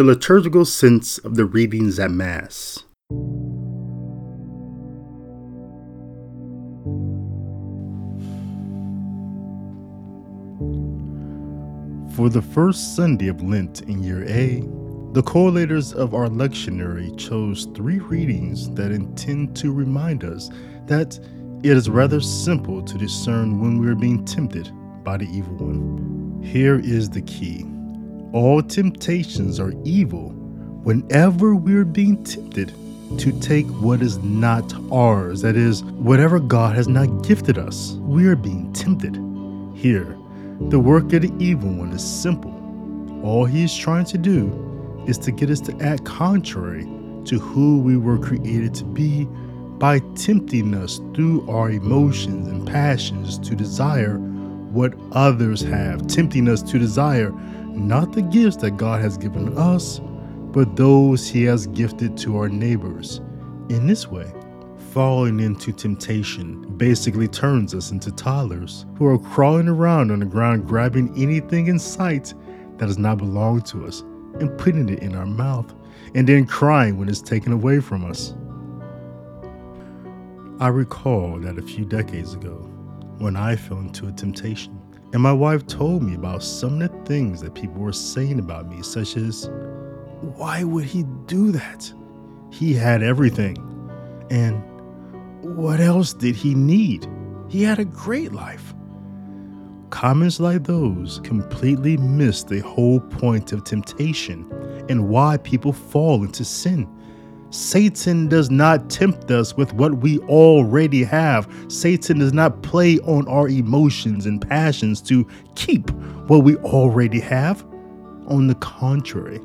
The liturgical sense of the readings at Mass. For the first Sunday of Lent in year A, the collators of our lectionary chose three readings that intend to remind us that it is rather simple to discern when we are being tempted by the evil one. Here is the key all temptations are evil whenever we're being tempted to take what is not ours, that is, whatever God has not gifted us. We are being tempted. Here, the work of the evil one is simple. All he is trying to do is to get us to act contrary to who we were created to be by tempting us through our emotions and passions to desire what others have, tempting us to desire not the gifts that God has given us, but those He has gifted to our neighbors. In this way, falling into temptation basically turns us into toddlers who are crawling around on the ground grabbing anything in sight that does not belong to us and putting it in our mouth, and then crying when it's taken away from us. I recall that a few decades ago, when I fell into a temptation, and my wife told me about some of the things that people were saying about me, such as, Why would he do that? He had everything. And what else did he need? He had a great life. Comments like those completely miss the whole point of temptation and why people fall into sin. Satan does not tempt us with what we already have. Satan does not play on our emotions and passions to keep what we already have. On the contrary,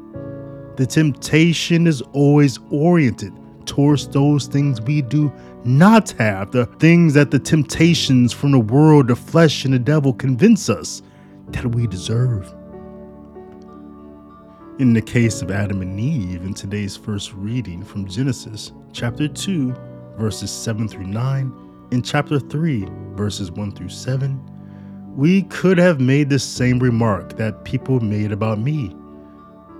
the temptation is always oriented towards those things we do not have, the things that the temptations from the world, the flesh, and the devil convince us that we deserve. In the case of Adam and Eve, in today's first reading from Genesis chapter 2, verses 7 through 9, and chapter 3, verses 1 through 7, we could have made the same remark that people made about me.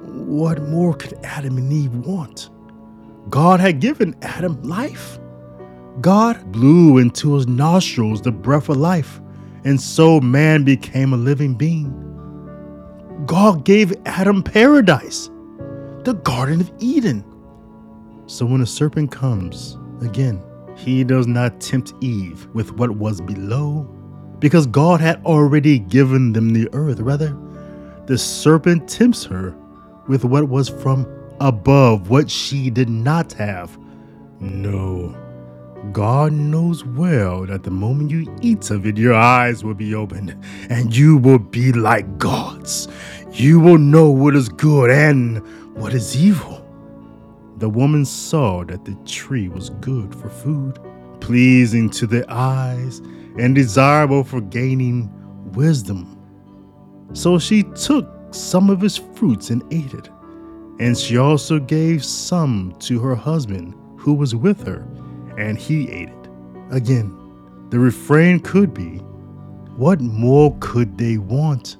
What more could Adam and Eve want? God had given Adam life. God blew into his nostrils the breath of life, and so man became a living being. God gave Adam paradise, the Garden of Eden. So when a serpent comes, again, he does not tempt Eve with what was below, because God had already given them the earth. Rather, the serpent tempts her with what was from above what she did not have. No. God knows well that the moment you eat of it, your eyes will be opened and you will be like gods. You will know what is good and what is evil. The woman saw that the tree was good for food, pleasing to the eyes, and desirable for gaining wisdom. So she took some of its fruits and ate it. And she also gave some to her husband who was with her, and he ate it. Again, the refrain could be what more could they want?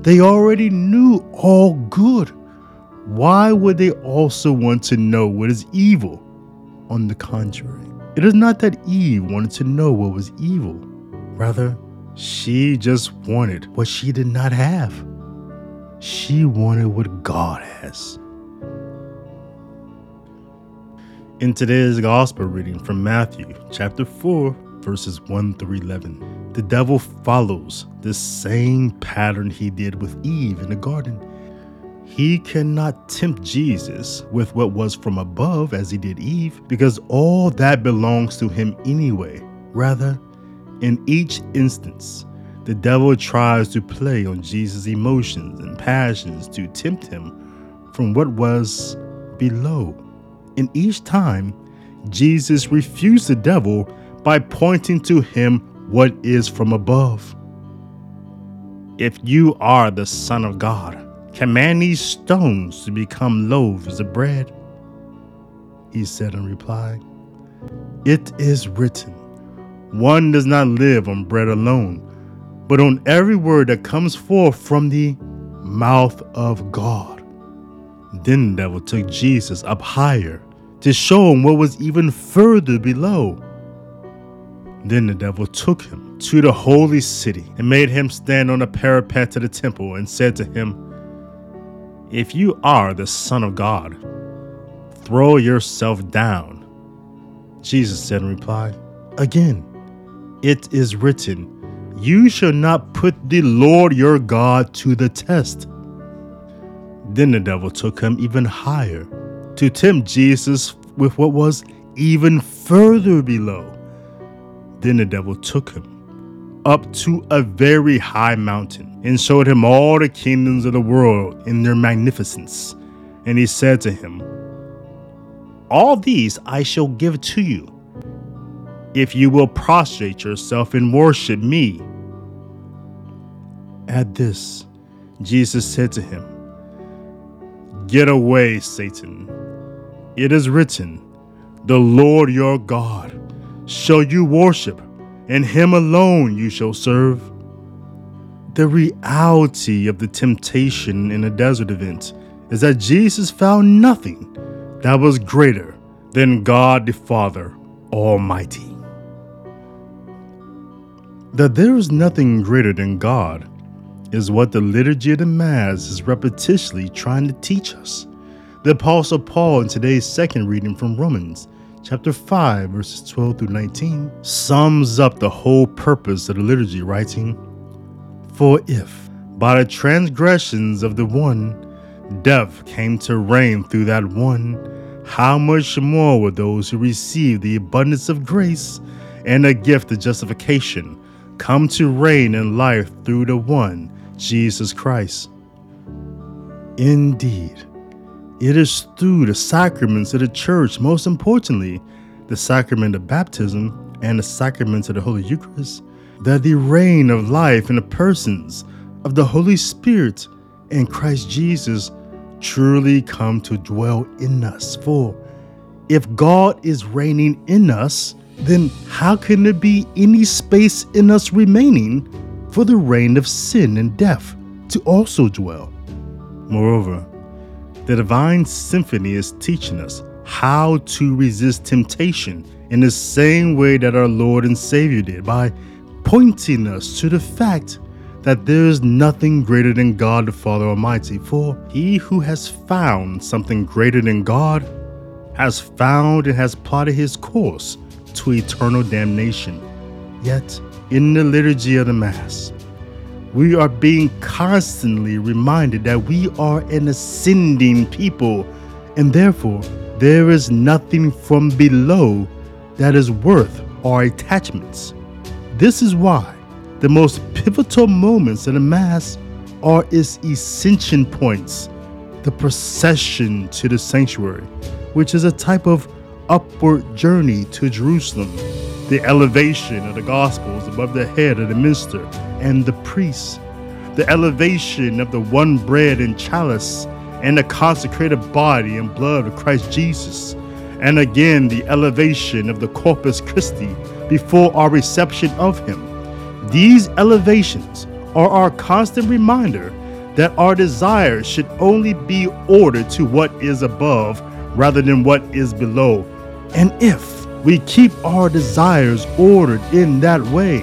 They already knew all good. Why would they also want to know what is evil? On the contrary, it is not that Eve wanted to know what was evil. Rather, she just wanted what she did not have. She wanted what God has. In today's gospel reading from Matthew chapter 4, verses 1 through 11, the devil follows the same pattern he did with Eve in the garden. He cannot tempt Jesus with what was from above as he did Eve, because all that belongs to him anyway. Rather, in each instance, the devil tries to play on Jesus' emotions and passions to tempt him from what was below and each time, Jesus refused the devil by pointing to him what is from above. If you are the Son of God, command these stones to become loaves of bread. He said in reply, It is written, one does not live on bread alone, but on every word that comes forth from the mouth of God. Then the devil took Jesus up higher to show him what was even further below. Then the devil took him to the holy city and made him stand on the parapet of the temple and said to him, If you are the Son of God, throw yourself down. Jesus said in reply, Again, it is written, You shall not put the Lord your God to the test. Then the devil took him even higher to tempt Jesus with what was even further below. Then the devil took him up to a very high mountain and showed him all the kingdoms of the world in their magnificence. And he said to him, All these I shall give to you, if you will prostrate yourself and worship me. At this, Jesus said to him, Get away, Satan. It is written, The Lord your God shall you worship, and him alone you shall serve. The reality of the temptation in the desert event is that Jesus found nothing that was greater than God the Father Almighty. That there is nothing greater than God is what the liturgy of the Mass is repetitiously trying to teach us. The Apostle Paul in today's second reading from Romans chapter 5 verses 12 through 19 sums up the whole purpose of the liturgy writing, For if by the transgressions of the one death came to reign through that one, how much more will those who receive the abundance of grace and the gift of justification come to reign in life through the one Jesus Christ. Indeed, it is through the sacraments of the church, most importantly, the sacrament of baptism and the sacrament of the Holy Eucharist, that the reign of life in the persons of the Holy Spirit and Christ Jesus truly come to dwell in us. For if God is reigning in us, then how can there be any space in us remaining for the reign of sin and death to also dwell. Moreover, the divine symphony is teaching us how to resist temptation in the same way that our Lord and Savior did by pointing us to the fact that there is nothing greater than God the Father Almighty. For he who has found something greater than God has found and has plotted his course to eternal damnation. Yet, in the liturgy of the Mass, we are being constantly reminded that we are an ascending people, and therefore there is nothing from below that is worth our attachments. This is why the most pivotal moments in the Mass are its ascension points, the procession to the sanctuary, which is a type of upward journey to Jerusalem the elevation of the Gospels above the head of the minister and the priest, the elevation of the one bread and chalice and the consecrated body and blood of Christ Jesus, and again the elevation of the Corpus Christi before our reception of Him. These elevations are our constant reminder that our desires should only be ordered to what is above rather than what is below. And if we keep our desires ordered in that way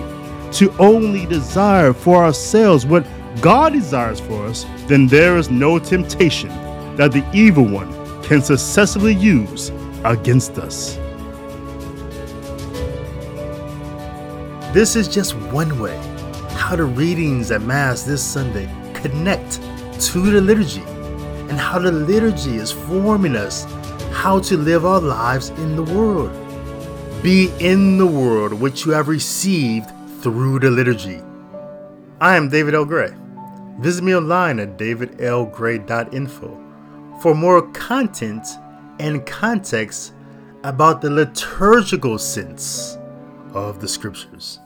to only desire for ourselves what God desires for us, then there is no temptation that the evil one can successfully use against us. This is just one way how the readings at Mass this Sunday connect to the liturgy and how the liturgy is forming us how to live our lives in the world. Be in the world which you have received through the liturgy. I am David L. Gray. Visit me online at davidlgray.info for more content and context about the liturgical sense of the scriptures.